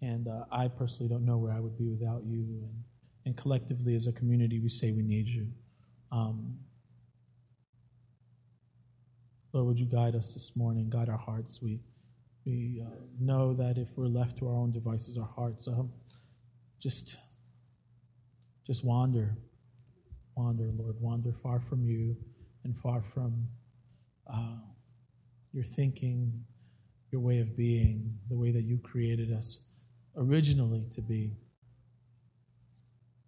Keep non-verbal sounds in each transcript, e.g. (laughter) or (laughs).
And uh, I personally don't know where I would be without you. And, and collectively, as a community, we say we need you. Um, Lord, would you guide us this morning, guide our hearts? We, we uh, know that if we're left to our own devices, our hearts um, just, just wander, wander, Lord, wander far from you and far from uh, your thinking, your way of being, the way that you created us originally to be.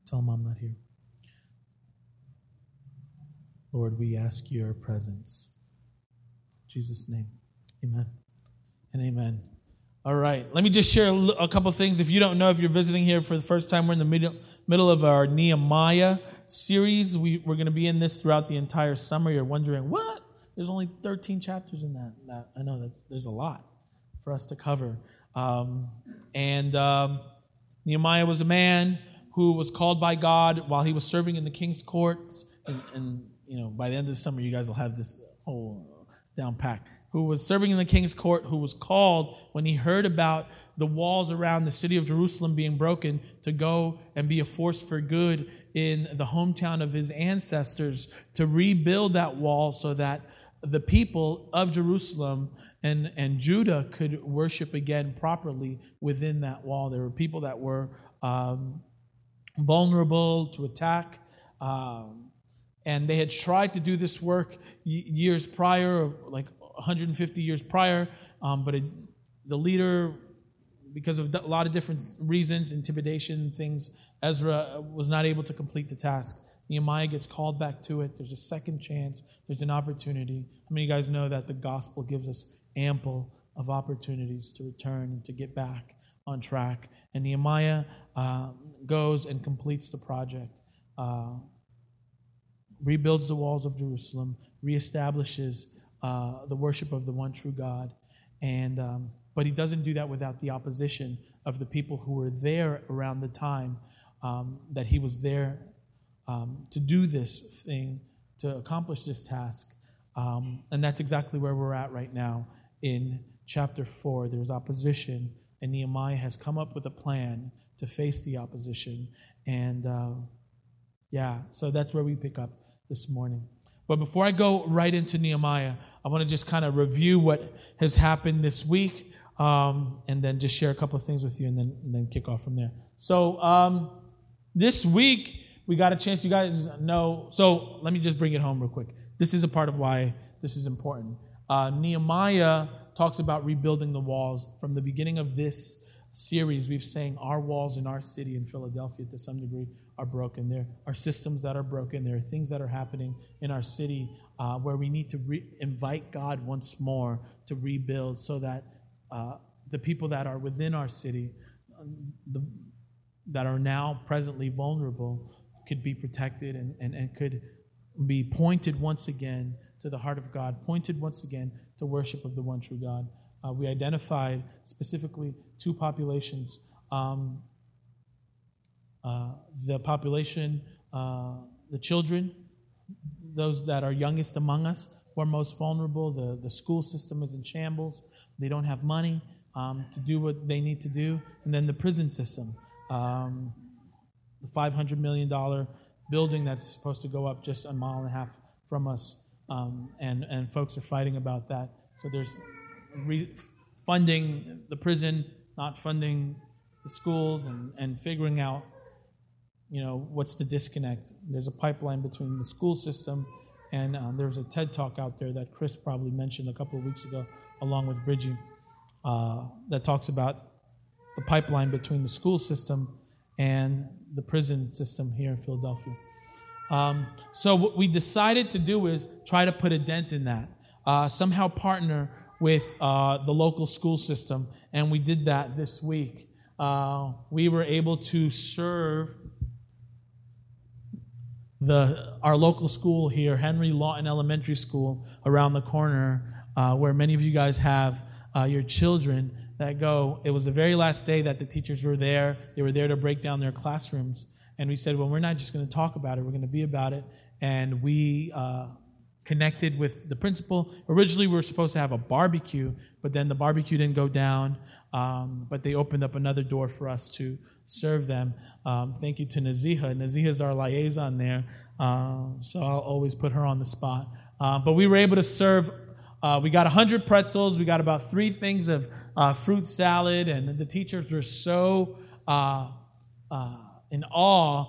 Tell mom I'm not here. Lord, we ask your presence. Jesus' name. Amen. And amen. All right. Let me just share a couple things. If you don't know, if you're visiting here for the first time, we're in the middle, middle of our Nehemiah series. We, we're going to be in this throughout the entire summer. You're wondering, what? There's only 13 chapters in that. that I know that's, there's a lot for us to cover. Um, and um, Nehemiah was a man who was called by God while he was serving in the king's courts. And, and you know, by the end of the summer, you guys will have this whole down packed, who was serving in the king's court, who was called when he heard about the walls around the city of Jerusalem being broken to go and be a force for good in the hometown of his ancestors to rebuild that wall so that the people of Jerusalem and, and Judah could worship again properly within that wall. There were people that were um, vulnerable to attack. Um, and they had tried to do this work years prior, like 150 years prior, um, but it, the leader, because of a lot of different reasons, intimidation, things, Ezra was not able to complete the task. Nehemiah gets called back to it. There's a second chance. There's an opportunity. How many of you guys know that the gospel gives us ample of opportunities to return and to get back on track? And Nehemiah uh, goes and completes the project. Uh, rebuilds the walls of Jerusalem, reestablishes uh, the worship of the one true God. And, um, but he doesn't do that without the opposition of the people who were there around the time um, that he was there um, to do this thing, to accomplish this task. Um, and that's exactly where we're at right now in chapter 4. There's opposition, and Nehemiah has come up with a plan to face the opposition. And uh, yeah, so that's where we pick up this morning. But before I go right into Nehemiah, I want to just kind of review what has happened this week um, and then just share a couple of things with you and then, and then kick off from there. So, um, this week, we got a chance, you guys know. So, let me just bring it home real quick. This is a part of why this is important. Uh, Nehemiah talks about rebuilding the walls. From the beginning of this series, we've saying our walls in our city in Philadelphia to some degree are broken. There are systems that are broken. There are things that are happening in our city uh, where we need to re- invite God once more to rebuild so that uh, the people that are within our city, the, that are now presently vulnerable, could be protected and, and, and could be pointed once again to the heart of God, pointed once again to worship of the one true God. Uh, we identified specifically two populations. Um, uh, the population, uh, the children, those that are youngest among us, who are most vulnerable. The, the school system is in shambles. They don't have money um, to do what they need to do. And then the prison system, um, the $500 million building that's supposed to go up just a mile and a half from us. Um, and, and folks are fighting about that. So there's re- funding the prison, not funding the schools, and, and figuring out you know, what's the disconnect? There's a pipeline between the school system and um, there's a TED talk out there that Chris probably mentioned a couple of weeks ago, along with Bridgie, uh, that talks about the pipeline between the school system and the prison system here in Philadelphia. Um, so what we decided to do is try to put a dent in that. Uh, somehow partner with uh, the local school system, and we did that this week. Uh, we were able to serve the, our local school here, Henry Lawton Elementary School, around the corner, uh, where many of you guys have uh, your children that go. It was the very last day that the teachers were there. They were there to break down their classrooms. And we said, well, we're not just going to talk about it, we're going to be about it. And we uh, connected with the principal. Originally, we were supposed to have a barbecue, but then the barbecue didn't go down. Um, but they opened up another door for us to serve them. Um, thank you to Naziha. Naziha is our liaison there, uh, so I'll always put her on the spot. Uh, but we were able to serve. Uh, we got 100 pretzels. We got about three things of uh, fruit salad, and the teachers were so uh, uh, in awe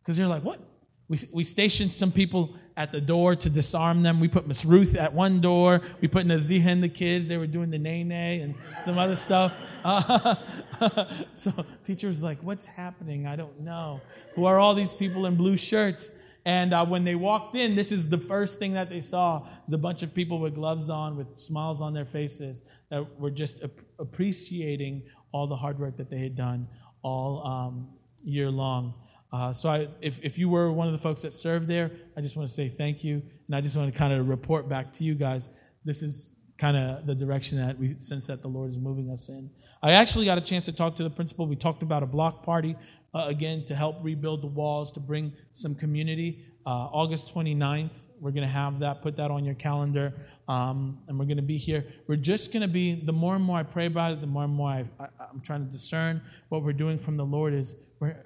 because they're like, "What? We we stationed some people at the door to disarm them. We put Miss Ruth at one door. We put Naziha and the kids. They were doing the nay nay and some other stuff. Uh, (laughs) so teacher was like, "What's happening? I don't know. Who are all these people in blue shirts?" And uh, when they walked in, this is the first thing that they saw: was a bunch of people with gloves on, with smiles on their faces, that were just ap- appreciating all the hard work that they had done all um, year long. Uh, so I, if, if you were one of the folks that served there, I just want to say thank you. And I just want to kind of report back to you guys. This is kind of the direction that we sense that the Lord is moving us in. I actually got a chance to talk to the principal. We talked about a block party, uh, again, to help rebuild the walls, to bring some community. Uh, August 29th, we're going to have that. Put that on your calendar. Um, and we're going to be here. We're just going to be, the more and more I pray about it, the more and more I, I, I'm trying to discern what we're doing from the Lord is we're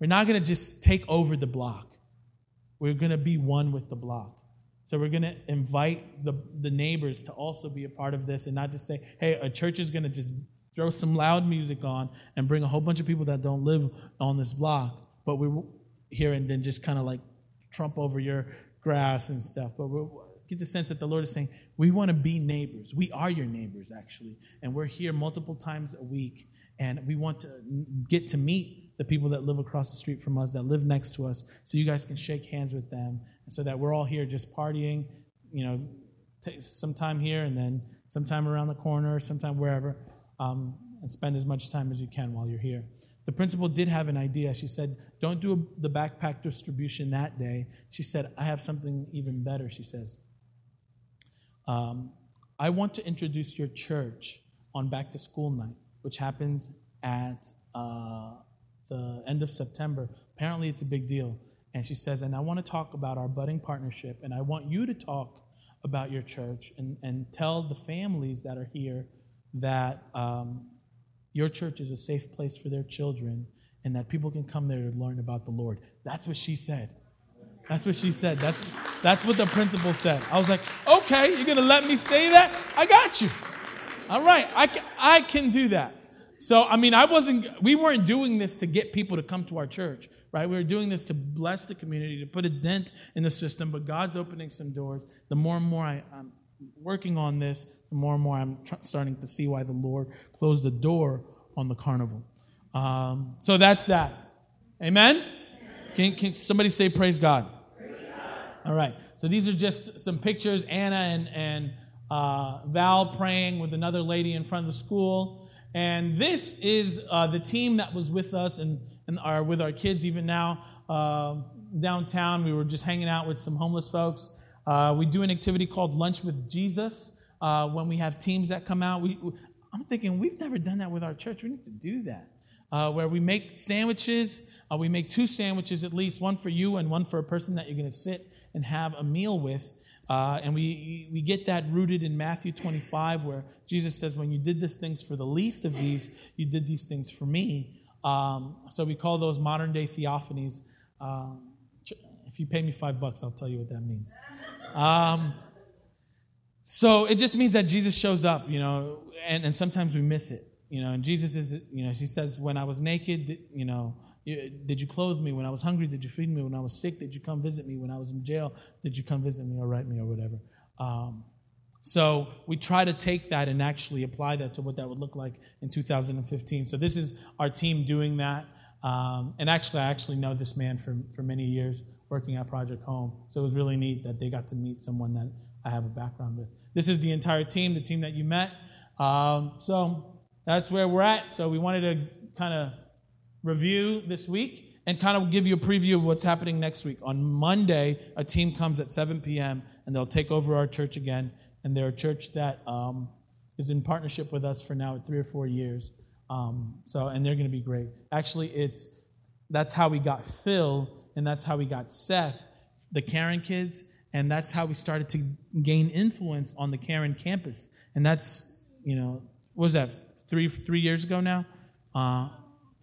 we're not going to just take over the block. We're going to be one with the block. So we're going to invite the, the neighbors to also be a part of this and not just say, hey, a church is going to just throw some loud music on and bring a whole bunch of people that don't live on this block. But we're here and then just kind of like trump over your grass and stuff. But we get the sense that the Lord is saying, we want to be neighbors. We are your neighbors, actually. And we're here multiple times a week. And we want to get to meet the people that live across the street from us, that live next to us, so you guys can shake hands with them, and so that we're all here just partying, you know, t- sometime here and then sometime around the corner, sometime wherever, um, and spend as much time as you can while you're here. The principal did have an idea. She said, Don't do a, the backpack distribution that day. She said, I have something even better. She says, um, I want to introduce your church on back to school night, which happens at uh, the end of September. Apparently, it's a big deal. And she says, and I want to talk about our budding partnership, and I want you to talk about your church and, and tell the families that are here that um, your church is a safe place for their children and that people can come there to learn about the Lord. That's what she said. That's what she said. That's, that's what the principal said. I was like, okay, you're going to let me say that? I got you. All right, I can, I can do that. So, I mean, I wasn't, we weren't doing this to get people to come to our church, right? We were doing this to bless the community, to put a dent in the system, but God's opening some doors. The more and more I, am working on this, the more and more I'm tr- starting to see why the Lord closed the door on the carnival. Um, so that's that. Amen? Can, can somebody say, Praise God? Praise God? All right. So these are just some pictures Anna and, and uh, Val praying with another lady in front of the school. And this is uh, the team that was with us and, and are with our kids even now uh, downtown. We were just hanging out with some homeless folks. Uh, we do an activity called Lunch with Jesus uh, when we have teams that come out. We, I'm thinking we've never done that with our church. We need to do that. Uh, where we make sandwiches. Uh, we make two sandwiches at least, one for you and one for a person that you're going to sit and have a meal with. Uh, and we, we get that rooted in Matthew 25, where Jesus says, When you did these things for the least of these, you did these things for me. Um, so we call those modern day theophanies. Um, if you pay me five bucks, I'll tell you what that means. Um, so it just means that Jesus shows up, you know, and, and sometimes we miss it, you know. And Jesus is, you know, he says, When I was naked, you know, did you clothe me when I was hungry? Did you feed me when I was sick? Did you come visit me when I was in jail? Did you come visit me or write me or whatever? Um, so we try to take that and actually apply that to what that would look like in 2015. So this is our team doing that. Um, and actually, I actually know this man for, for many years working at Project Home. So it was really neat that they got to meet someone that I have a background with. This is the entire team, the team that you met. Um, so that's where we're at. So we wanted to kind of review this week and kind of give you a preview of what's happening next week. On Monday, a team comes at 7 p.m. and they'll take over our church again. And they're a church that um, is in partnership with us for now three or four years. Um, so, and they're going to be great. Actually, it's that's how we got Phil, and that's how we got Seth, the Karen kids, and that's how we started to gain influence on the Karen campus. And that's, you know, what was that, three, three years ago now? Uh,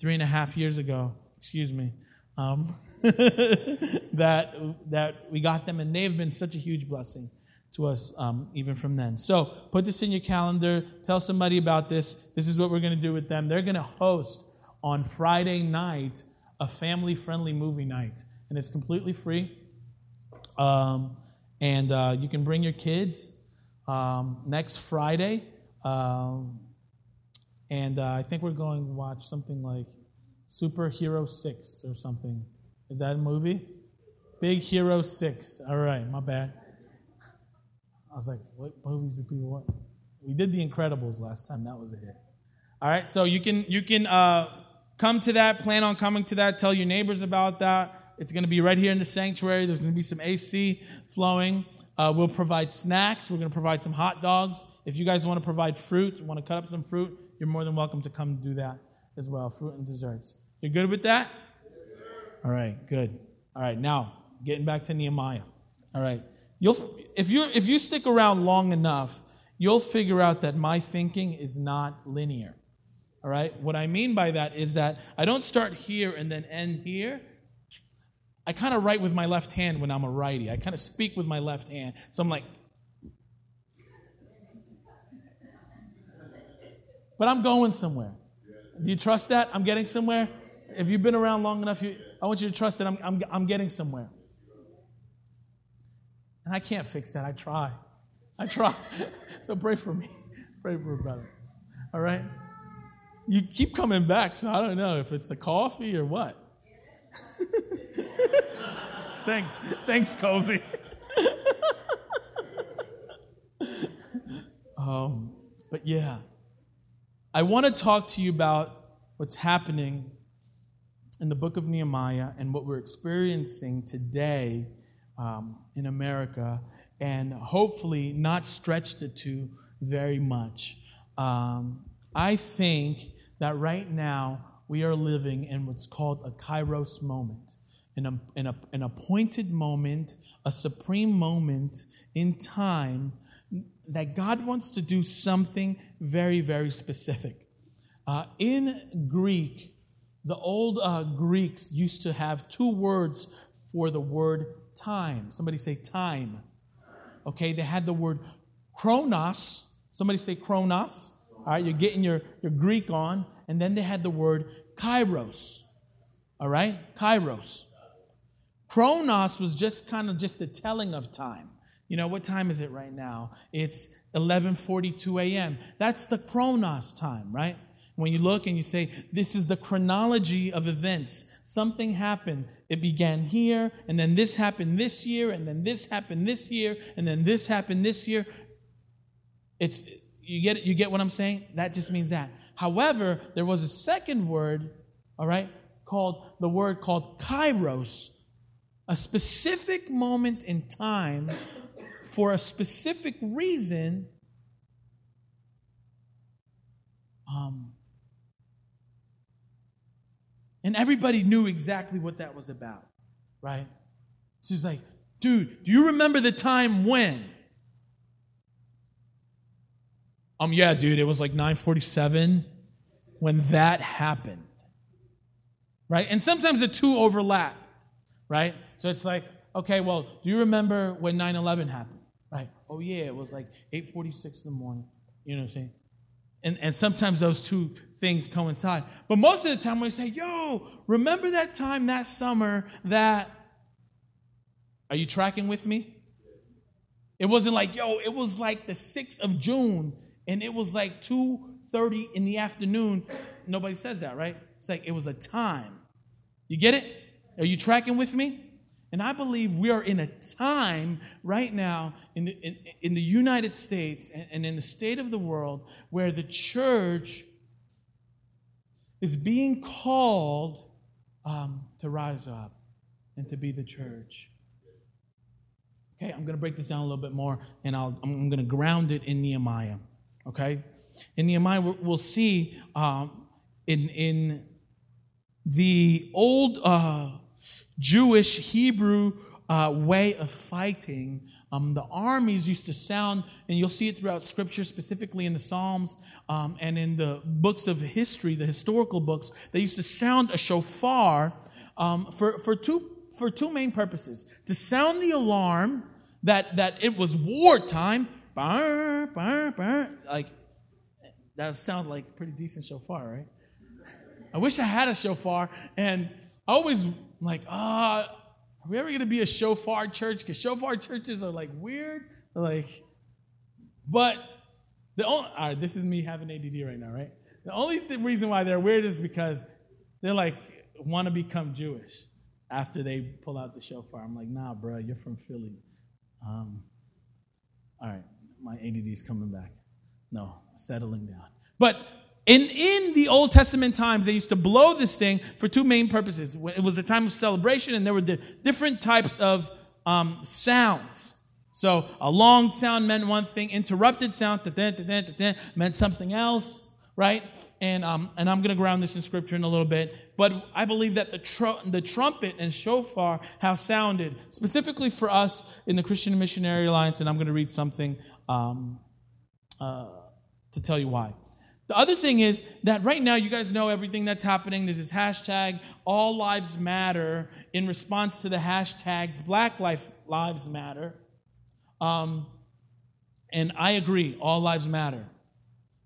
three and a half years ago, excuse me, um, (laughs) that, that we got them, and they've been such a huge blessing to us um, even from then. So put this in your calendar. Tell somebody about this. This is what we're going to do with them. They're going to host on Friday night a family friendly movie night, and it's completely free. Um, and uh, you can bring your kids um, next Friday. Um, and uh, I think we're going to watch something like Superhero 6 or something. Is that a movie? Big Hero 6. All right, my bad. I was like, what movies do people want? We did The Incredibles last time. That was a hit. All right, so you can you can uh, come to that. Plan on coming to that. Tell your neighbors about that. It's going to be right here in the sanctuary. There's going to be some AC flowing. Uh, we'll provide snacks. We're going to provide some hot dogs. If you guys want to provide fruit, want to cut up some fruit, you're more than welcome to come do that as well. Fruit and desserts. You're good with that? All right, good. All right, now getting back to Nehemiah. All right. You'll, if, you if you stick around long enough, you'll figure out that my thinking is not linear. All right? What I mean by that is that I don't start here and then end here. I kind of write with my left hand when I'm a righty. I kind of speak with my left hand. So I'm like, but I'm going somewhere. Do you trust that? I'm getting somewhere? If you've been around long enough, you, I want you to trust that I'm, I'm, I'm getting somewhere. And I can't fix that. I try. I try. (laughs) so pray for me. (laughs) Pray for a brother. All right? You keep coming back, so I don't know if it's the coffee or what. (laughs) Thanks. Thanks, Cozy. um, but yeah, I want to talk to you about what's happening in the book of Nehemiah and what we're experiencing today um, in America and hopefully not stretch the two very much. Um, I think that right now we are living in what's called a kairos moment, an, an, an appointed moment, a supreme moment in time that God wants to do something very, very specific. Uh, in Greek, the old uh, Greeks used to have two words for the word time. Somebody say time. Okay, they had the word chronos. Somebody say chronos. All right, you're getting your, your Greek on. And then they had the word kairos. All right, kairos. Chronos was just kind of just the telling of time. You know, what time is it right now? It's 11:42 a.m. That's the chronos time, right? When you look and you say, this is the chronology of events. Something happened. It began here, and then this happened this year, and then this happened this year, and then this happened this year. It's you get you get what I'm saying? That just means that. However, there was a second word, all right, called the word called kairos, a specific moment in time for a specific reason. Um, and everybody knew exactly what that was about, right? She's like, dude, do you remember the time when? Um, yeah, dude, it was like 947 when that happened. Right? And sometimes the two overlap, right? So it's like, okay, well, do you remember when 9-11 happened? Right? Oh yeah, it was like 846 in the morning. You know what I'm saying? And, and sometimes those two things coincide. But most of the time, we say, yo, remember that time that summer that. Are you tracking with me? It wasn't like, yo, it was like the 6th of June and it was like 2.30 in the afternoon. Nobody says that, right? It's like it was a time. You get it? Are you tracking with me? And I believe we are in a time right now in the, in, in the United States and, and in the state of the world where the church is being called um, to rise up and to be the church. Okay, I'm going to break this down a little bit more and I'll, I'm going to ground it in Nehemiah. Okay? In Nehemiah, we'll see um, in, in the old uh, Jewish Hebrew uh, way of fighting. Um, the armies used to sound, and you'll see it throughout Scripture, specifically in the Psalms um, and in the books of history, the historical books. They used to sound a shofar um, for, for, two, for two main purposes to sound the alarm that, that it was wartime. Burr, like, that sounds like pretty decent shofar, right? (laughs) I wish I had a shofar, and I always like, ah. Uh, are we ever going to be a shofar church? Because shofar churches are like weird. Like, but the only, all right, this is me having ADD right now, right? The only th- reason why they're weird is because they're like, want to become Jewish after they pull out the shofar. I'm like, nah, bro, you're from Philly. Um, all right, my ADD is coming back. No, settling down. But in, in the Old Testament times, they used to blow this thing for two main purposes. It was a time of celebration, and there were different types of um, sounds. So a long sound meant one thing, interrupted sound meant something else, right? And, um, and I'm going to ground this in scripture in a little bit. But I believe that the, tr- the trumpet and shofar have sounded specifically for us in the Christian Missionary Alliance, and I'm going to read something um, uh, to tell you why. The other thing is that right now, you guys know everything that's happening. There's this hashtag, All Lives Matter, in response to the hashtags, Black Lives Matter. Um, and I agree, all lives matter.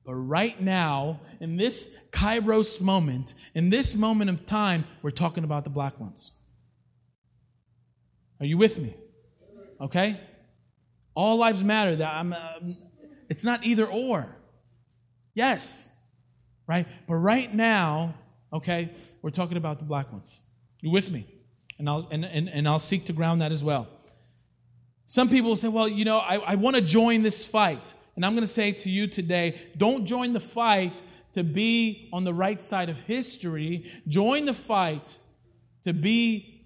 But right now, in this kairos moment, in this moment of time, we're talking about the black ones. Are you with me? Okay? All lives matter. That I'm, um, it's not either or. Yes. Right? But right now, okay, we're talking about the black ones. You with me? And I'll, and, and, and I'll seek to ground that as well. Some people say, well, you know, I, I want to join this fight. And I'm going to say to you today don't join the fight to be on the right side of history. Join the fight to be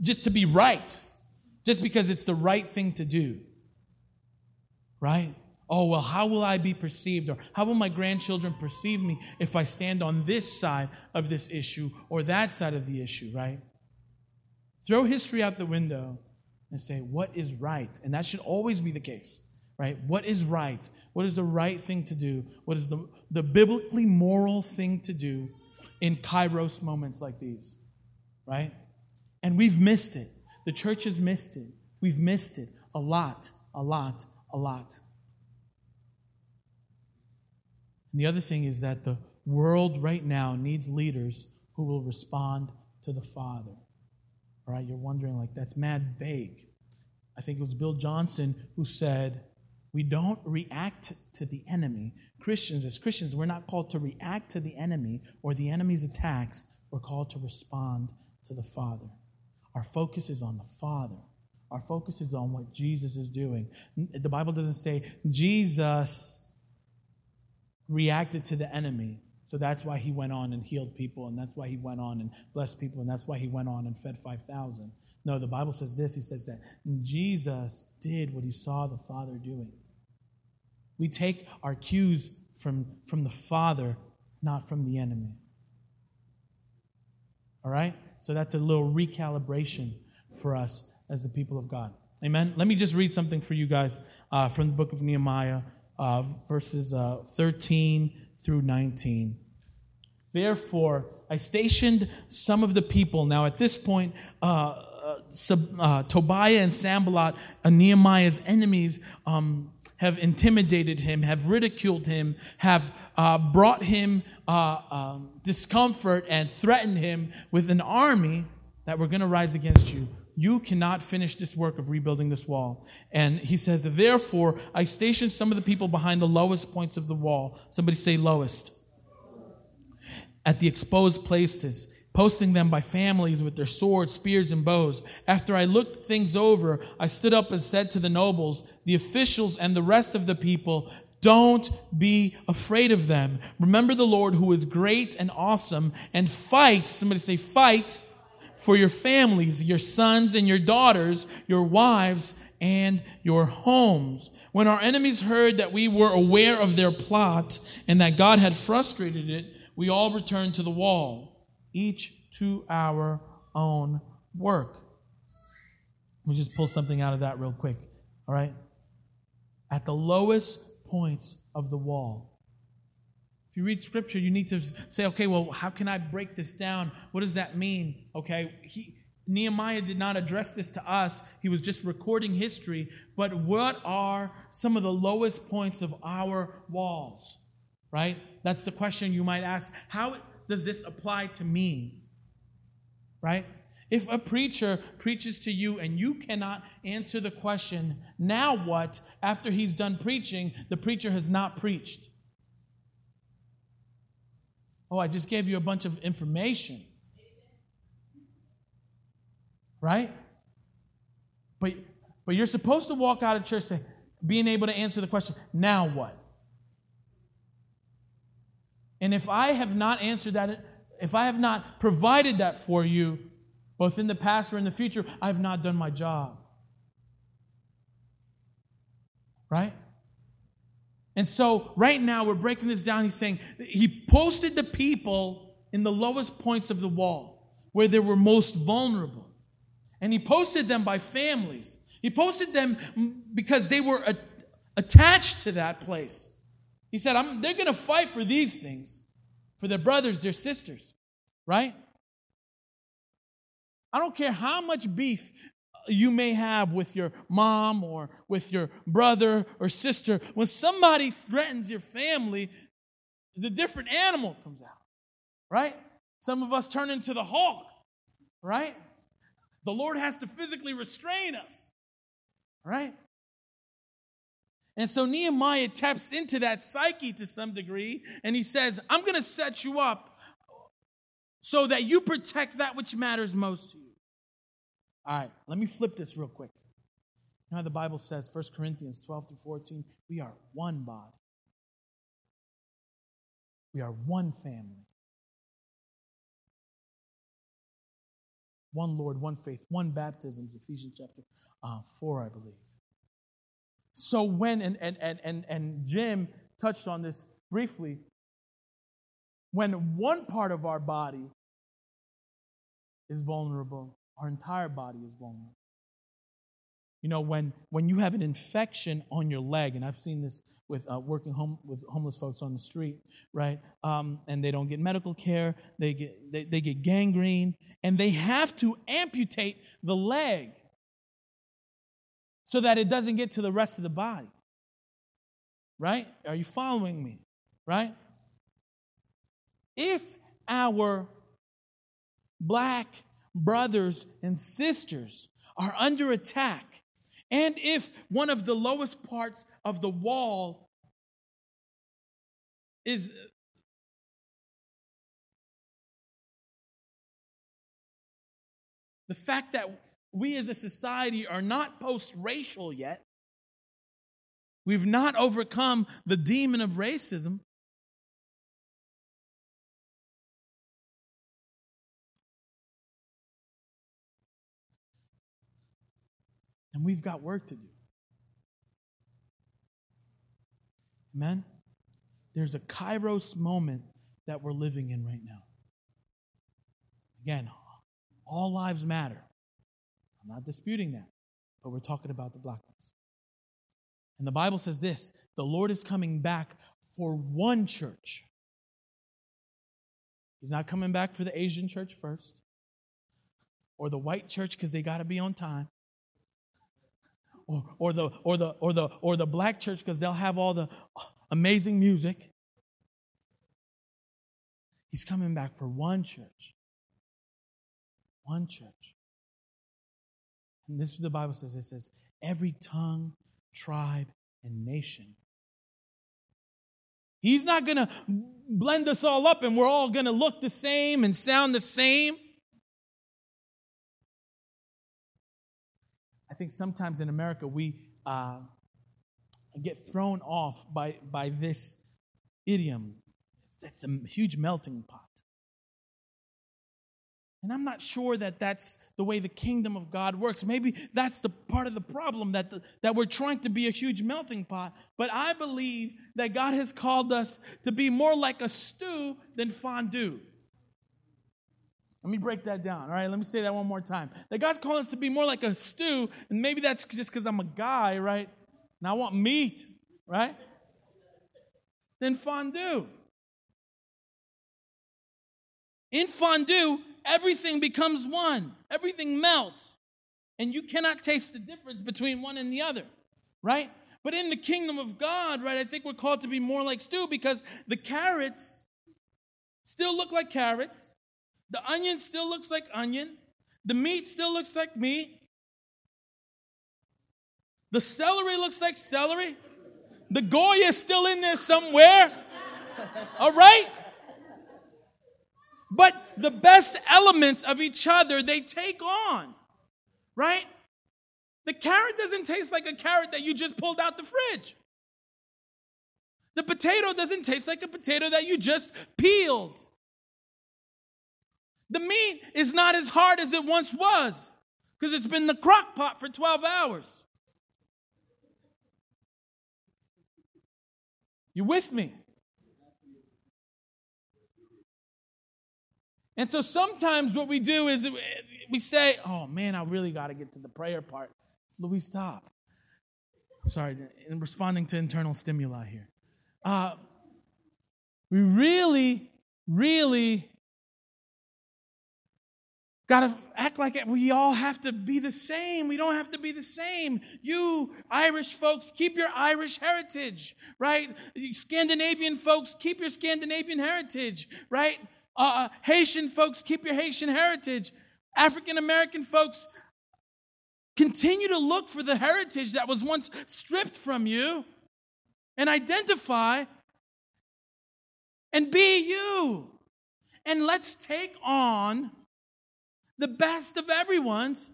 just to be right, just because it's the right thing to do. Right? Oh, well, how will I be perceived? Or how will my grandchildren perceive me if I stand on this side of this issue or that side of the issue, right? Throw history out the window and say, what is right? And that should always be the case, right? What is right? What is the right thing to do? What is the, the biblically moral thing to do in kairos moments like these, right? And we've missed it. The church has missed it. We've missed it a lot, a lot, a lot. And the other thing is that the world right now needs leaders who will respond to the Father. All right, you're wondering, like, that's mad vague. I think it was Bill Johnson who said, We don't react to the enemy. Christians, as Christians, we're not called to react to the enemy or the enemy's attacks. We're called to respond to the Father. Our focus is on the Father. Our focus is on what Jesus is doing. The Bible doesn't say Jesus reacted to the enemy. So that's why he went on and healed people, and that's why he went on and blessed people, and that's why he went on and fed 5,000. No, the Bible says this He says that Jesus did what he saw the Father doing. We take our cues from, from the Father, not from the enemy. All right? So that's a little recalibration for us as the people of God. Amen. Let me just read something for you guys uh, from the book of Nehemiah uh, verses uh, 13 through 19. Therefore, I stationed some of the people. Now, at this point, uh, uh, uh Tobiah and Sanballat, uh, Nehemiah's enemies, um, have intimidated him, have ridiculed him, have uh, brought him um, discomfort and threatened him with an army that were going to rise against you you cannot finish this work of rebuilding this wall. And he says, Therefore, I stationed some of the people behind the lowest points of the wall. Somebody say lowest. At the exposed places, posting them by families with their swords, spears, and bows. After I looked things over, I stood up and said to the nobles, the officials, and the rest of the people, don't be afraid of them. Remember the Lord who is great and awesome, and fight. Somebody say, fight for your families, your sons and your daughters, your wives and your homes. When our enemies heard that we were aware of their plot and that God had frustrated it, we all returned to the wall, each to our own work. Let me just pull something out of that real quick. All right? At the lowest points of the wall. If you read scripture, you need to say, okay, well, how can I break this down? What does that mean? Okay, he, Nehemiah did not address this to us. He was just recording history. But what are some of the lowest points of our walls? Right? That's the question you might ask. How does this apply to me? Right? If a preacher preaches to you and you cannot answer the question, now what? After he's done preaching, the preacher has not preached. Oh, I just gave you a bunch of information. Right? But, but you're supposed to walk out of church saying, being able to answer the question, now what? And if I have not answered that, if I have not provided that for you, both in the past or in the future, I have not done my job. Right? And so, right now, we're breaking this down. He's saying he posted the people in the lowest points of the wall where they were most vulnerable. And he posted them by families. He posted them because they were a- attached to that place. He said, they're going to fight for these things, for their brothers, their sisters, right? I don't care how much beef you may have with your mom or with your brother or sister. When somebody threatens your family, there's a different animal comes out, right? Some of us turn into the Hulk, right? The Lord has to physically restrain us, right? And so Nehemiah taps into that psyche to some degree, and he says, I'm going to set you up so that you protect that which matters most to you. All right, let me flip this real quick. You know how the Bible says, 1 Corinthians 12 through 14, we are one body. We are one family. One Lord, one faith, one baptism, Ephesians chapter uh, 4, I believe. So when, and, and, and, and, and Jim touched on this briefly, when one part of our body is vulnerable, our entire body is vulnerable. You know, when, when you have an infection on your leg, and I've seen this with uh, working home with homeless folks on the street, right? Um, and they don't get medical care, they get, they, they get gangrene, and they have to amputate the leg so that it doesn't get to the rest of the body. Right? Are you following me? Right? If our black brothers and sisters are under attack, and if one of the lowest parts of the wall is the fact that we as a society are not post racial yet, we've not overcome the demon of racism. And we've got work to do. Amen? There's a kairos moment that we're living in right now. Again, all lives matter. I'm not disputing that, but we're talking about the black ones. And the Bible says this the Lord is coming back for one church. He's not coming back for the Asian church first or the white church because they got to be on time or, or the or the or the or the black church because they'll have all the amazing music. He's coming back for one church. One church. And this is what the Bible says. It says, every tongue, tribe, and nation. He's not to blend us all up and we're all to look the same and sound the same. Think sometimes in America we uh, get thrown off by, by this idiom. That's a huge melting pot. And I'm not sure that that's the way the kingdom of God works. Maybe that's the part of the problem that, the, that we're trying to be a huge melting pot. But I believe that God has called us to be more like a stew than fondue. Let me break that down. All right, let me say that one more time. That God's calling us to be more like a stew, and maybe that's just because I'm a guy, right? And I want meat, right? Then fondue. In fondue, everything becomes one, everything melts. And you cannot taste the difference between one and the other, right? But in the kingdom of God, right, I think we're called to be more like stew because the carrots still look like carrots. The onion still looks like onion. The meat still looks like meat. The celery looks like celery. The goya is still in there somewhere. (laughs) All right? But the best elements of each other they take on. Right? The carrot doesn't taste like a carrot that you just pulled out the fridge. The potato doesn't taste like a potato that you just peeled. The meat is not as hard as it once was because it's been the crock pot for 12 hours. You with me? And so sometimes what we do is we say, oh man, I really got to get to the prayer part. Louis, stop. Sorry, in responding to internal stimuli here. Uh, we really, really got to act like we all have to be the same. We don't have to be the same. You Irish folks, keep your Irish heritage, right? You Scandinavian folks, keep your Scandinavian heritage, right? Uh, uh Haitian folks, keep your Haitian heritage. African American folks, continue to look for the heritage that was once stripped from you and identify and be you. And let's take on the best of everyone's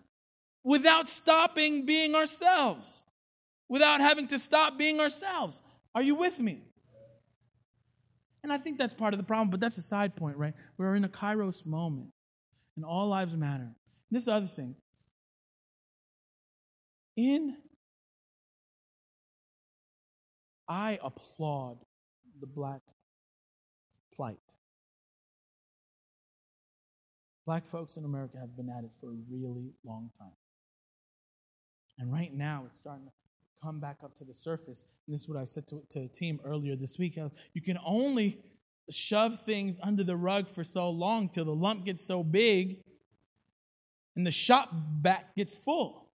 without stopping being ourselves, without having to stop being ourselves. Are you with me? And I think that's part of the problem, but that's a side point, right? We're in a kairos moment, and all lives matter. This other thing. In I applaud the black plight. Black folks in America have been at it for a really long time. And right now, it's starting to come back up to the surface. And this is what I said to, to a team earlier this week. You can only shove things under the rug for so long till the lump gets so big and the shop back gets full.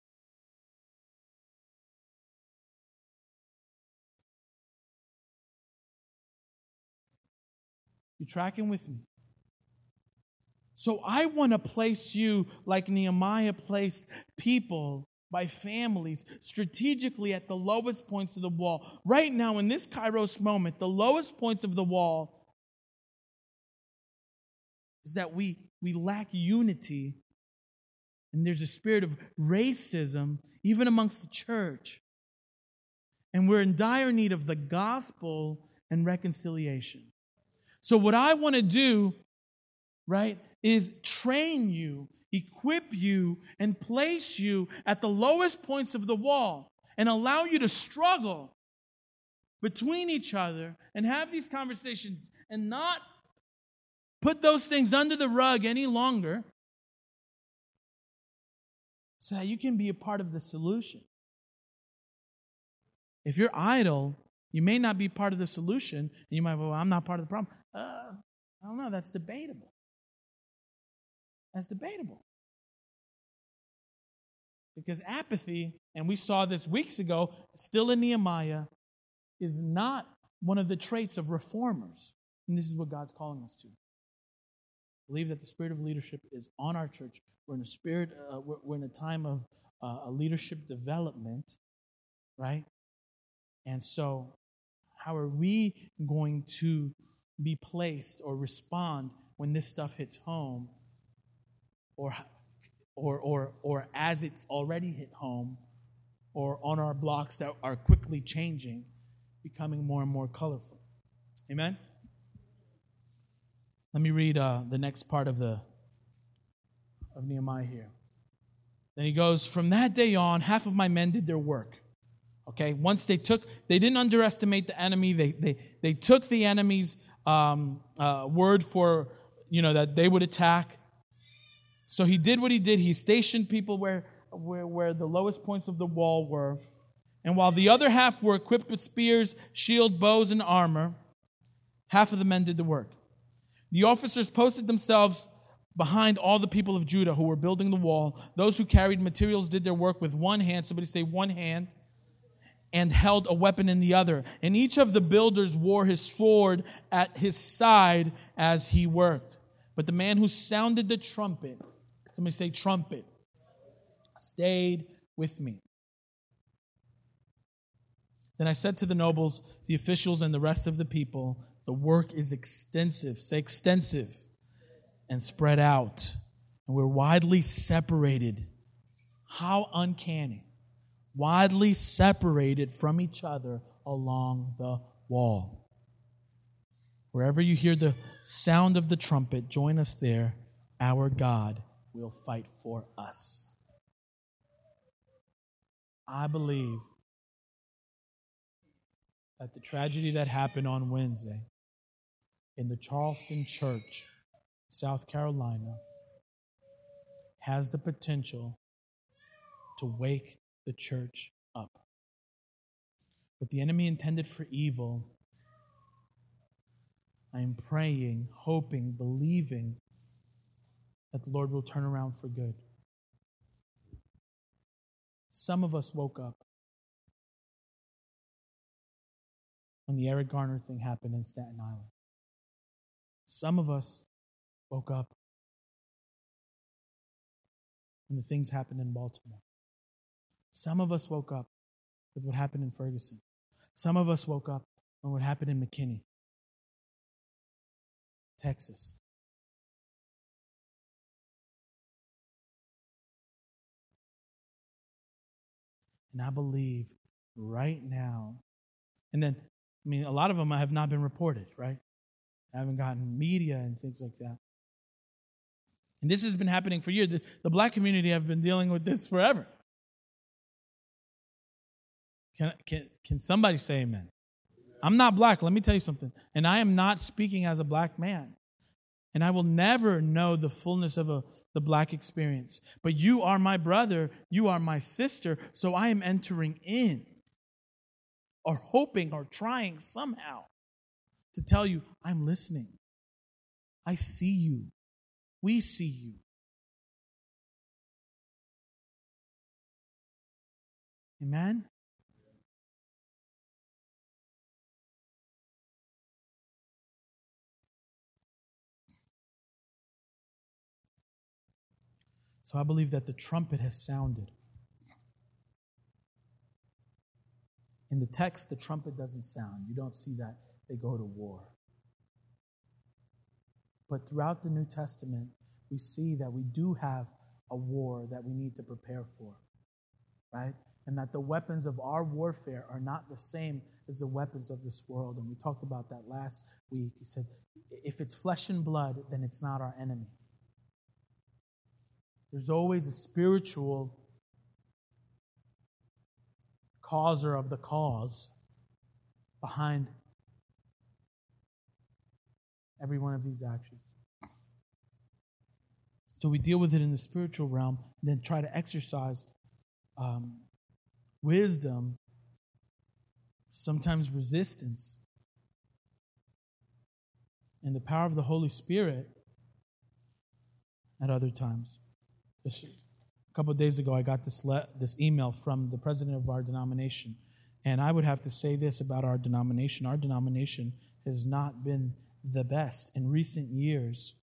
You tracking with me? So I want to place you like Nehemiah placed people by families strategically at the lowest points of the wall. Right now, in this Kairos moment, the lowest points of the wall is that we, we lack unity and there's a spirit of racism even amongst the church. And we're in dire need of the gospel and reconciliation. So, what I want to do, right, is train you, equip you, and place you at the lowest points of the wall and allow you to struggle between each other and have these conversations and not put those things under the rug any longer so that you can be a part of the solution. If you're idle, you may not be part of the solution, and you might, well, I'm not part of the problem. Uh, I don't know, that's debatable. That's debatable. Because apathy, and we saw this weeks ago, still in Nehemiah, is not one of the traits of reformers. And this is what God's calling us to. Believe that the spirit of leadership is on our church. We're in a spirit, uh, we're, we're, in a time of uh, a leadership development, right? And so, how are we going to be placed or respond when this stuff hits home or, or, or, or as it's already hit home, or on our blocks that are quickly changing, becoming more and more colorful. Amen? Let me read uh, the next part of the of Nehemiah here. Then he goes, From that day on, half of my men did their work. Okay, once they took, they didn't underestimate the enemy. They they they took the enemy's um, uh, word for you know that they would attack, So he did what he did. He stationed people where, where, where the lowest points of the wall were. And while the other half were equipped with spears, shield, bows, and armor, half of the men did the work. The officers posted themselves behind all the people of Judah who were building the wall. Those who carried materials did their work with one hand. Somebody say one hand. And held a weapon in the other. And each of the builders wore his sword at his side as he worked. But the man who sounded the trumpet, somebody say trumpet, stayed with me. Then I said to the nobles, the officials, and the rest of the people, the work is extensive. Say extensive and spread out. And we're widely separated. How uncanny. Widely separated from each other along the wall. Wherever you hear the sound of the trumpet, join us there. Our God will fight for us. I believe that the tragedy that happened on Wednesday in the Charleston Church South Carolina has the potential to wake the church up. What the enemy intended for evil, I am praying, hoping, believing that the Lord will turn around for good. Some of us woke up when the Eric Garner thing happened in Staten Island. Some of us woke up when the things happened in Baltimore. Some of us woke up with what happened in Ferguson. Some of us woke up when what happened in McKinney, Texas. And I believe right now, and then, I mean, a lot of them have not been reported, right? I haven't gotten media and things like that. And this has been happening for years. The, the black community have been dealing with this forever. Can, can, can somebody say amen? I'm not black, let me tell you something. And I am not speaking as a black man. And I will never know the fullness of a, the black experience. But you are my brother, you are my sister, so I am entering in or hoping or trying somehow to tell you, I'm listening. I see you. We see you. Amen? So I believe that the trumpet has sounded. In the text, the trumpet doesn't sound. You don't see that they go to war. But throughout the New Testament, we see that we do have a war that we need to prepare for, right? And that the weapons of our warfare are not the same as the weapons of this world. And we talked about that last week. He said, if it's flesh and blood, then it's not our enemy. There's always a spiritual causer of the cause behind every one of these actions. So we deal with it in the spiritual realm and then try to exercise um, wisdom, sometimes resistance, and the power of the Holy Spirit at other times. A couple of days ago, I got this, le- this email from the president of our denomination. And I would have to say this about our denomination our denomination has not been the best in recent years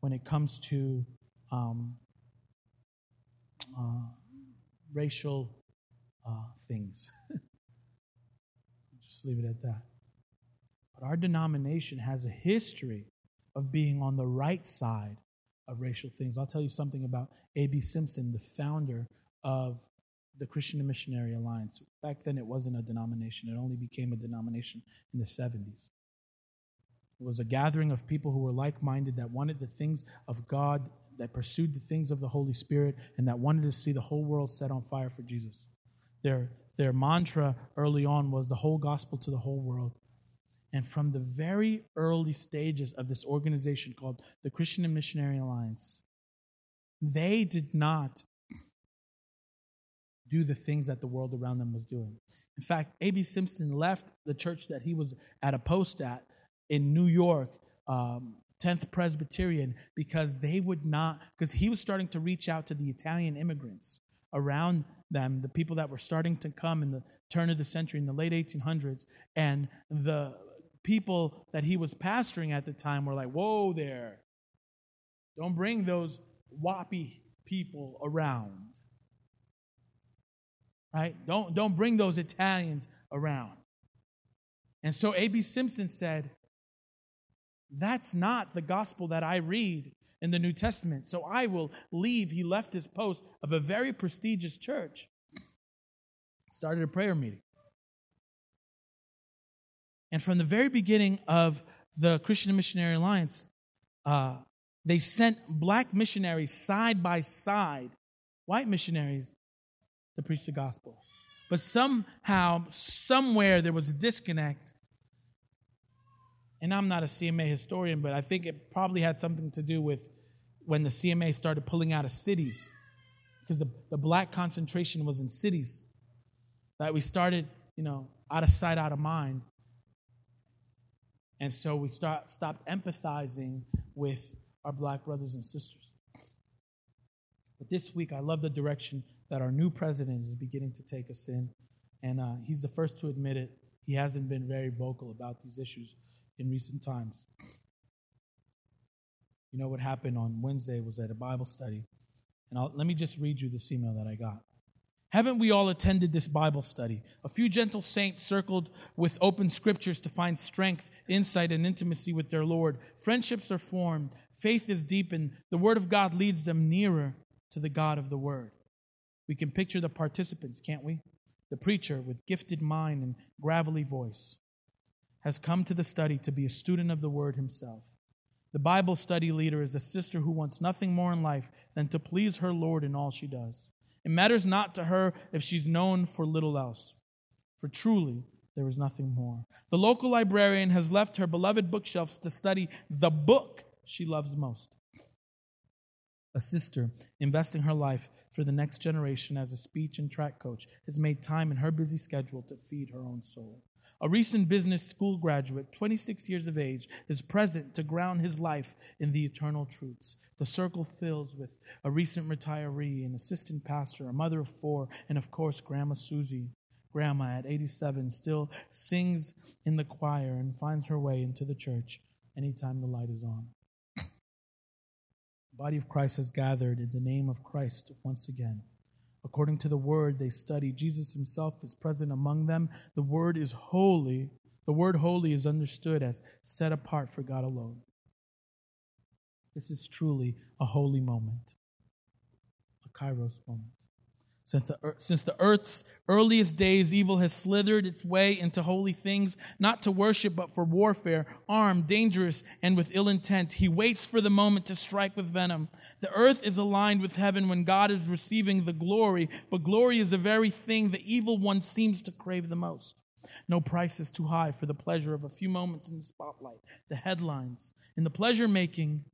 when it comes to um, uh, racial uh, things. (laughs) Just leave it at that. But our denomination has a history of being on the right side of racial things. I'll tell you something about A.B. Simpson, the founder of the Christian and Missionary Alliance. Back then, it wasn't a denomination, it only became a denomination in the 70s. It was a gathering of people who were like minded that wanted the things of God, that pursued the things of the Holy Spirit, and that wanted to see the whole world set on fire for Jesus. Their, their mantra early on was the whole gospel to the whole world. And from the very early stages of this organization called the Christian and Missionary Alliance, they did not do the things that the world around them was doing. In fact, A.B. Simpson left the church that he was at a post at in New York, um, 10th Presbyterian, because they would not, because he was starting to reach out to the Italian immigrants around them, the people that were starting to come in the turn of the century, in the late 1800s, and the people that he was pastoring at the time were like, whoa there, don't bring those whoppy people around right? Don't, don't bring those Italians around. And so A.B. Simpson said, That's not the gospel that I read in the New Testament. So I will leave. He left his post of a very prestigious church, started a prayer meeting. And from the very beginning of the Christian Missionary Alliance, uh, they sent black missionaries side by side, white missionaries, to preach the gospel. But somehow, somewhere, there was a disconnect. And I'm not a CMA historian, but I think it probably had something to do with when the CMA started pulling out of cities, because the, the black concentration was in cities. That we started, you know, out of sight, out of mind. And so we start, stopped empathizing with our black brothers and sisters. But this week, I love the direction that our new president is beginning to take us in. And uh, he's the first to admit it. He hasn't been very vocal about these issues in recent times. You know what happened on Wednesday was at a Bible study. And I'll, let me just read you this email that I got. Haven't we all attended this Bible study? A few gentle saints circled with open scriptures to find strength, insight, and intimacy with their Lord. Friendships are formed, faith is deepened, the Word of God leads them nearer to the God of the Word. We can picture the participants, can't we? The preacher with gifted mind and gravelly voice has come to the study to be a student of the word himself. The Bible study leader is a sister who wants nothing more in life than to please her Lord in all she does. It matters not to her if she's known for little else, for truly there is nothing more. The local librarian has left her beloved bookshelves to study the book she loves most a sister investing her life for the next generation as a speech and track coach has made time in her busy schedule to feed her own soul. A recent business school graduate, 26 years of age, is present to ground his life in the eternal truths. The circle fills with a recent retiree, an assistant pastor, a mother of four, and of course, Grandma Susie. Grandma, at 87, still sings in the choir and finds her way into the church anytime the light is on The body of Christ has gathered in the name of Christ once again. According to the word they study, Jesus himself is present among them. The word is holy. The word holy is understood as set apart for God alone. This is truly a holy moment, a kairos moment. Since the, since the earth's earliest days, evil has slithered its way into holy things, not to worship, but for warfare, armed, dangerous, and with ill intent. He waits for the moment to strike with venom. The earth is aligned with heaven when God is receiving the glory, but glory is the very thing the evil one seems to crave the most. No price is too high for the pleasure of a few moments in the spotlight, the headlines. In the pleasure making,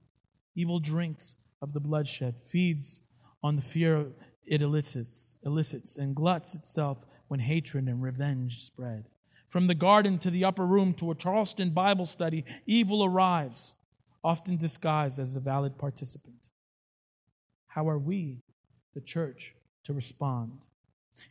evil drinks of the bloodshed, feeds on the fear it elicits, elicits and gluts itself when hatred and revenge spread. From the garden to the upper room to a Charleston Bible study, evil arrives, often disguised as a valid participant. How are we, the church, to respond?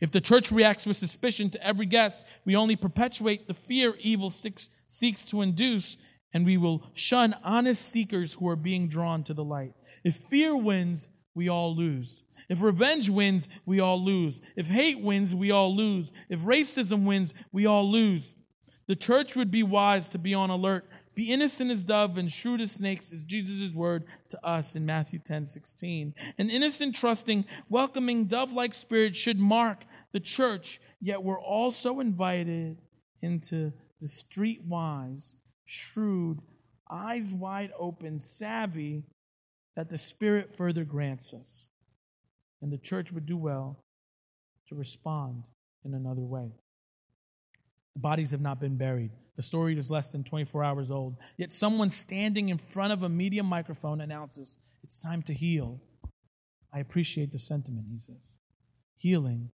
If the church reacts with suspicion to every guest, we only perpetuate the fear evil seeks, seeks to induce, and we will shun honest seekers who are being drawn to the light. If fear wins, we all lose. If revenge wins, we all lose. If hate wins, we all lose. If racism wins, we all lose. The church would be wise to be on alert. Be innocent as dove and shrewd as snakes is Jesus' word to us in Matthew 10 16. An innocent, trusting, welcoming, dove like spirit should mark the church, yet we're also invited into the streetwise, shrewd, eyes wide open, savvy that the Spirit further grants us. And the church would do well to respond in another way. The bodies have not been buried. The story is less than 24 hours old. Yet someone standing in front of a media microphone announces, It's time to heal. I appreciate the sentiment, he says. Healing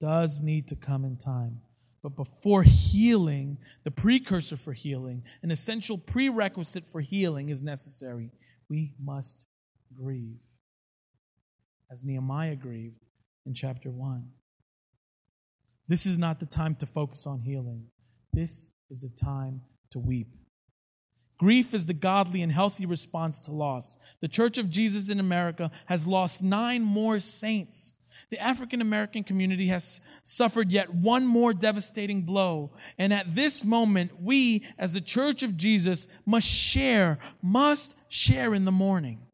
does need to come in time. But before healing, the precursor for healing, an essential prerequisite for healing is necessary. We must grieve. As Nehemiah grieved in chapter 1. This is not the time to focus on healing. This is the time to weep. Grief is the godly and healthy response to loss. The Church of Jesus in America has lost nine more saints. The African American community has suffered yet one more devastating blow. And at this moment, we, as the Church of Jesus, must share, must share in the mourning.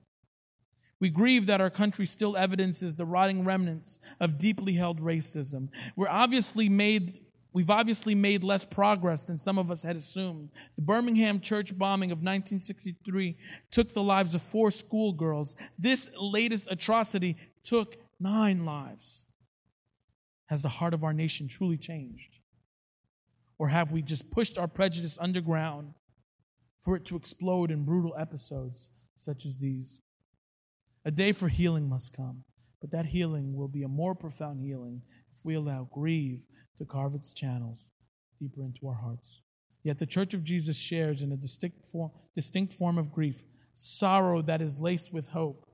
We grieve that our country still evidences the rotting remnants of deeply held racism. We're obviously made We've obviously made less progress than some of us had assumed. The Birmingham church bombing of 1963 took the lives of four schoolgirls. This latest atrocity took nine lives. Has the heart of our nation truly changed? Or have we just pushed our prejudice underground for it to explode in brutal episodes such as these? A day for healing must come, but that healing will be a more profound healing if we allow grief to carve its channels deeper into our hearts. Yet the Church of Jesus shares in a distinct form, distinct form of grief, sorrow that is laced with hope.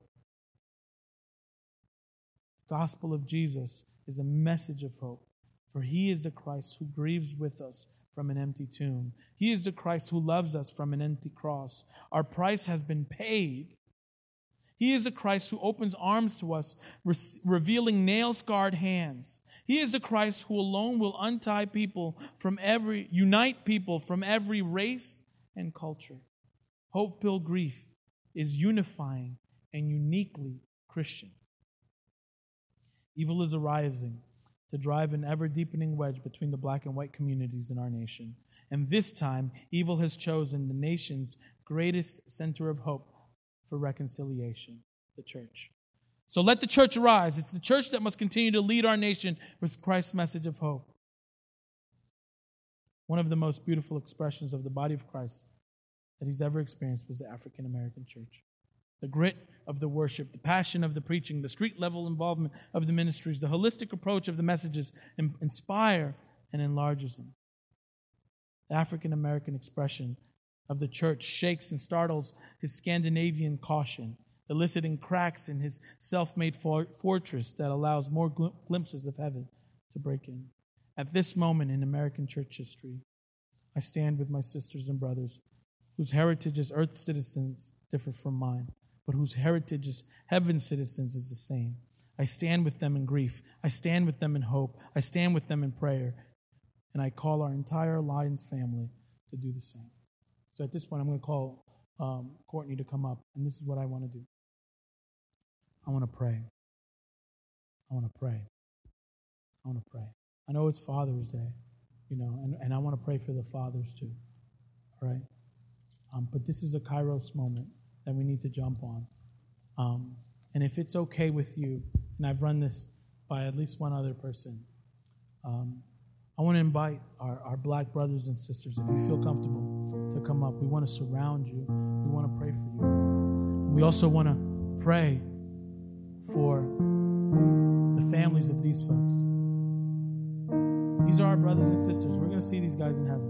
The gospel of Jesus is a message of hope, for he is the Christ who grieves with us from an empty tomb. He is the Christ who loves us from an empty cross. Our price has been paid he is a Christ who opens arms to us, re- revealing nail scarred hands. He is a Christ who alone will untie people from every, unite people from every race and culture. Hope filled grief is unifying and uniquely Christian. Evil is arising to drive an ever deepening wedge between the black and white communities in our nation. And this time, evil has chosen the nation's greatest center of hope for reconciliation, the church. So let the church arise. It's the church that must continue to lead our nation with Christ's message of hope. One of the most beautiful expressions of the body of Christ that he's ever experienced was the African American church. The grit of the worship, the passion of the preaching, the street level involvement of the ministries, the holistic approach of the messages inspire and enlarges him. The African American expression of the church shakes and startles his Scandinavian caution, eliciting cracks in his self made for- fortress that allows more gl- glimpses of heaven to break in. At this moment in American church history, I stand with my sisters and brothers whose heritage as earth citizens differ from mine, but whose heritage as heaven citizens is the same. I stand with them in grief. I stand with them in hope. I stand with them in prayer. And I call our entire Alliance family to do the same. So at this point, I'm going to call um, Courtney to come up, and this is what I want to do. I want to pray. I want to pray. I want to pray. I know it's Father's Day, you know, and, and I want to pray for the fathers too. All right? Um, but this is a Kairos moment that we need to jump on. Um, and if it's okay with you, and I've run this by at least one other person, um, I want to invite our, our black brothers and sisters, if you feel comfortable, to come up. We want to surround you. We want to pray for you. We also want to pray for the families of these folks. These are our brothers and sisters. We're going to see these guys in heaven.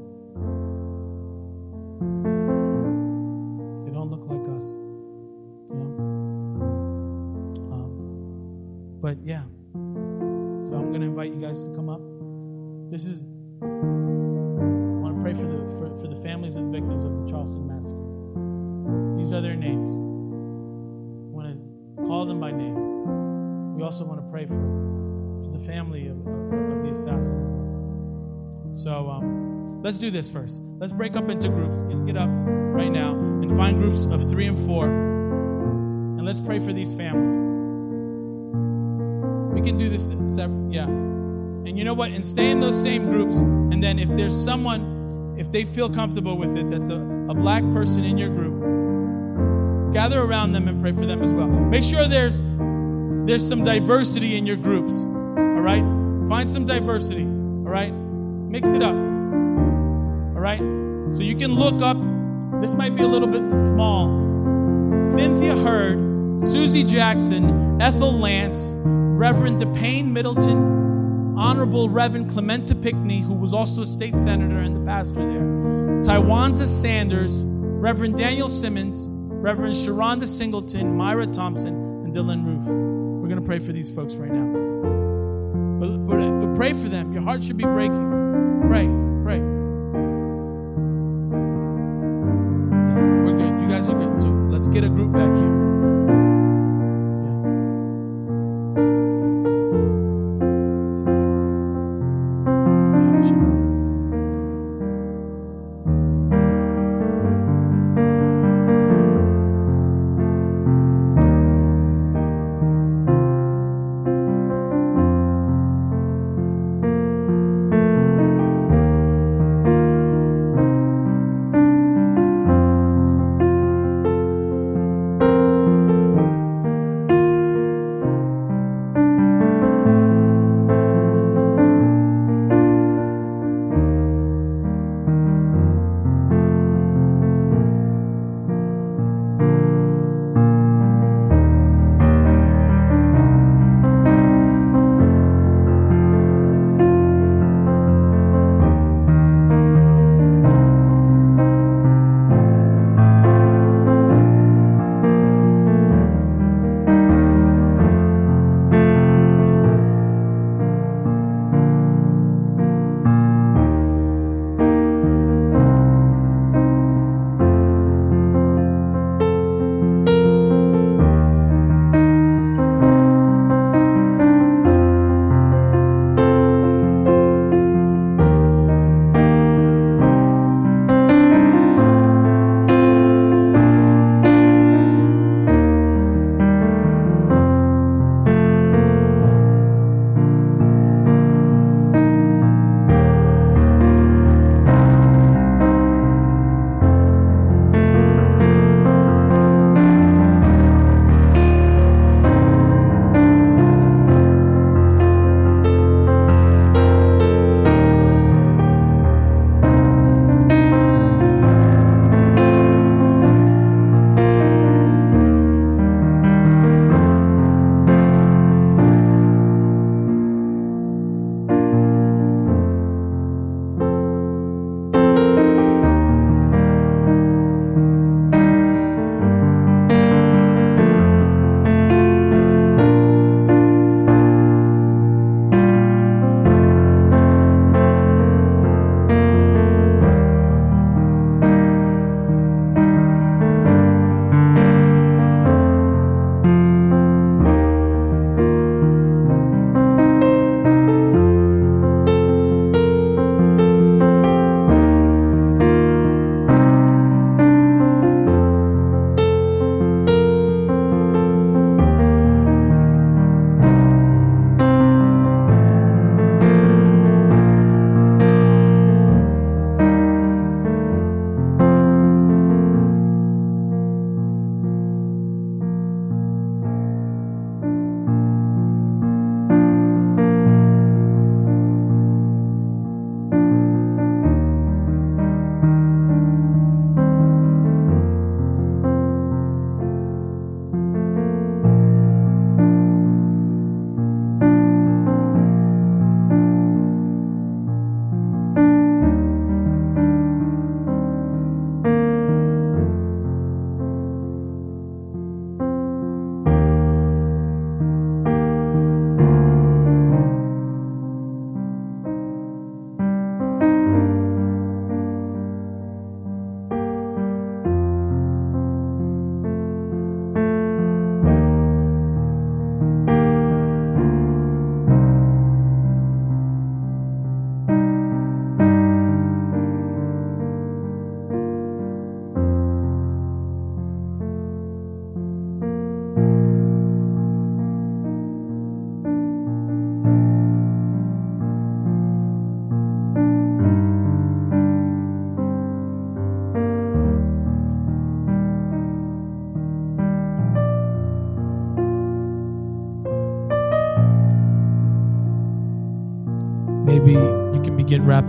They don't look like us, you know? Um, but yeah. So I'm going to invite you guys to come up. This is, pray for the, for, for the families of the victims of the Charleston Massacre. These are their names. I want to call them by name. We also want to pray for, for the family of, of, of the assassin. So um, let's do this first. Let's break up into groups. Get, get up right now and find groups of three and four. And let's pray for these families. We can do this, yeah. And you know what? And stay in those same groups. And then if there's someone, if they feel comfortable with it, that's a, a black person in your group, gather around them and pray for them as well. Make sure there's there's some diversity in your groups. All right? Find some diversity. All right? Mix it up. All right? So you can look up. This might be a little bit small. Cynthia Hurd Susie Jackson, Ethel Lance, Reverend DePayne Middleton, Honorable Reverend Clementa Pinckney, who was also a state senator and the pastor there, Tywanza Sanders, Reverend Daniel Simmons, Reverend Sharonda Singleton, Myra Thompson, and Dylann Roof. We're going to pray for these folks right now. But, but, but pray for them. Your heart should be breaking. Pray, pray. We're good. You guys are good. So let's get a group back here.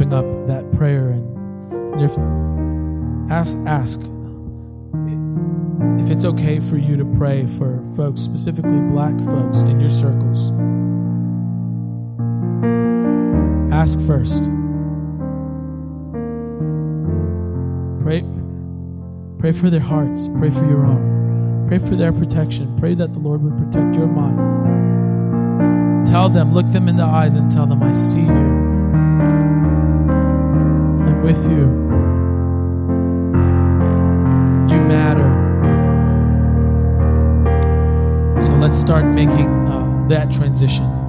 Wrapping up that prayer and, if ask ask if it's okay for you to pray for folks, specifically black folks in your circles, ask first. Pray, pray for their hearts. Pray for your own. Pray for their protection. Pray that the Lord would protect your mind. Tell them, look them in the eyes and tell them, I see you. With you. You matter. So let's start making uh, that transition.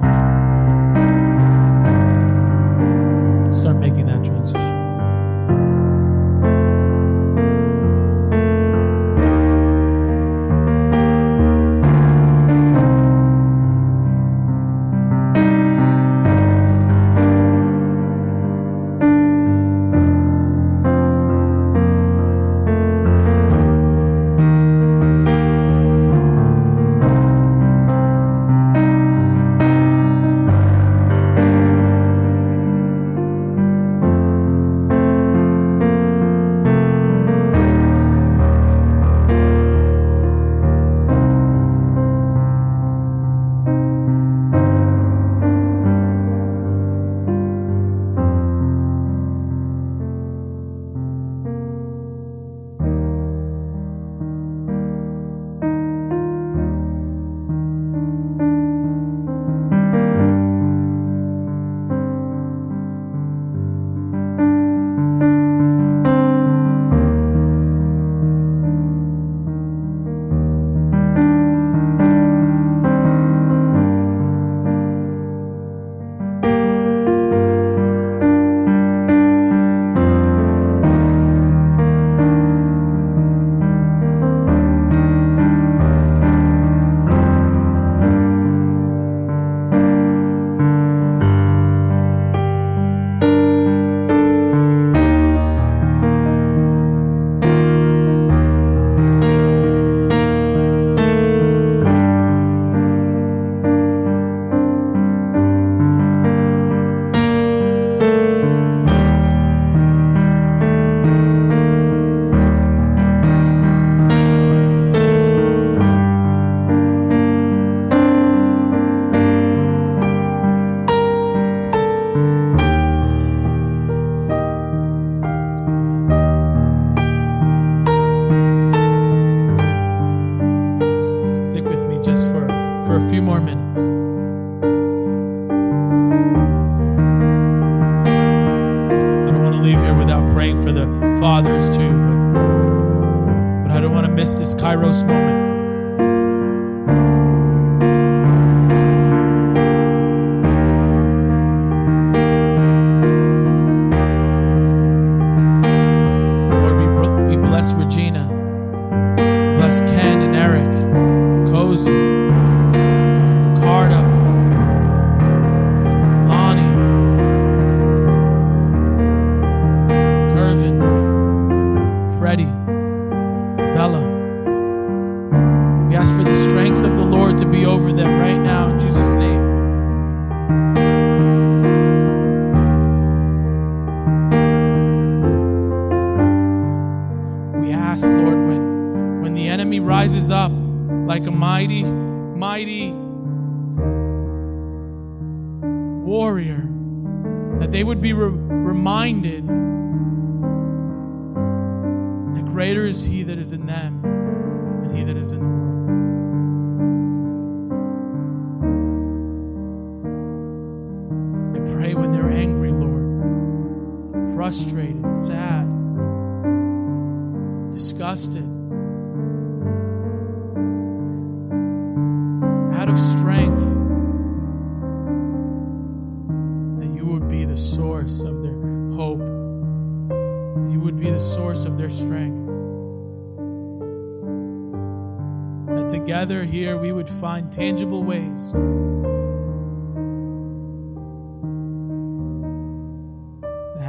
Kairos moment.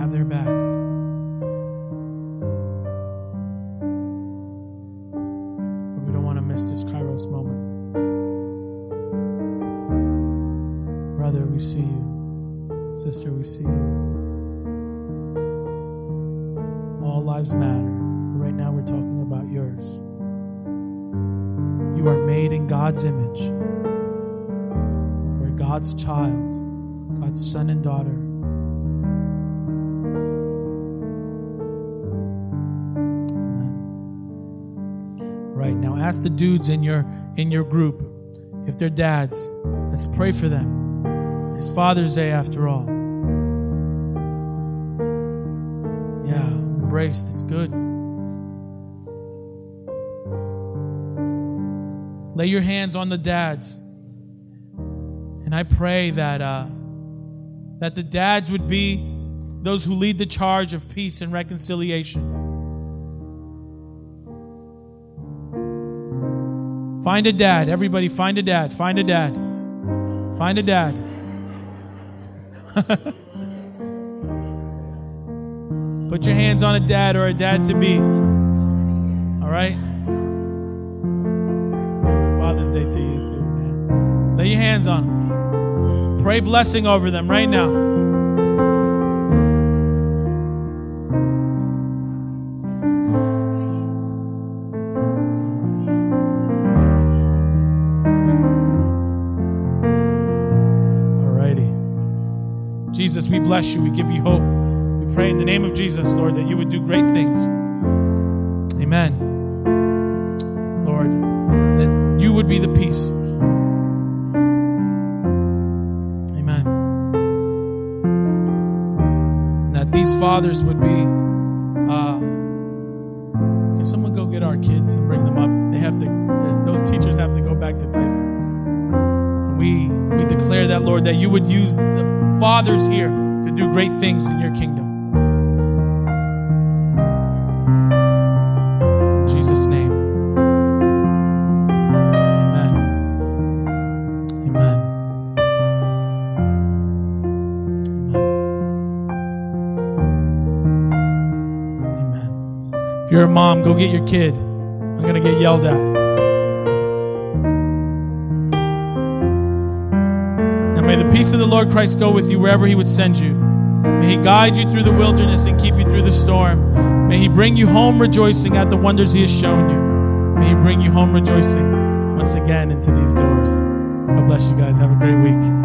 Have their backs. But we don't want to miss this Kairos moment. Brother, we see you. Sister, we see you. All lives matter. But right now, we're talking about yours. you are made in God's image. God's child, God's son and daughter. Ask the dudes in your in your group if they're dads. Let's pray for them. It's Father's Day after all. Yeah, embraced. It's good. Lay your hands on the dads. And I pray that uh, that the dads would be those who lead the charge of peace and reconciliation. Find a dad. Everybody, find a dad. Find a dad. Find a dad. (laughs) Put your hands on a dad or a dad to be. All right? Father's Day to you, too, man. Lay your hands on them. Pray blessing over them right now. Bless you. We give you hope. We pray in the name of Jesus, Lord, that you would do great things. Amen. Lord, that you would be the peace. Amen. That these fathers would be. Uh, can someone go get our kids and bring them up? They have to. Those teachers have to go back to Tyson. And we we declare that, Lord, that you would use the fathers here do great things in your kingdom. In Jesus' name. Amen. Amen. Amen. Amen. If you're a mom, go get your kid. I'm going to get yelled at. Now may the peace of the Lord Christ go with you wherever He would send you. May He guide you through the wilderness and keep you through the storm. May He bring you home rejoicing at the wonders He has shown you. May He bring you home rejoicing once again into these doors. God bless you guys. Have a great week.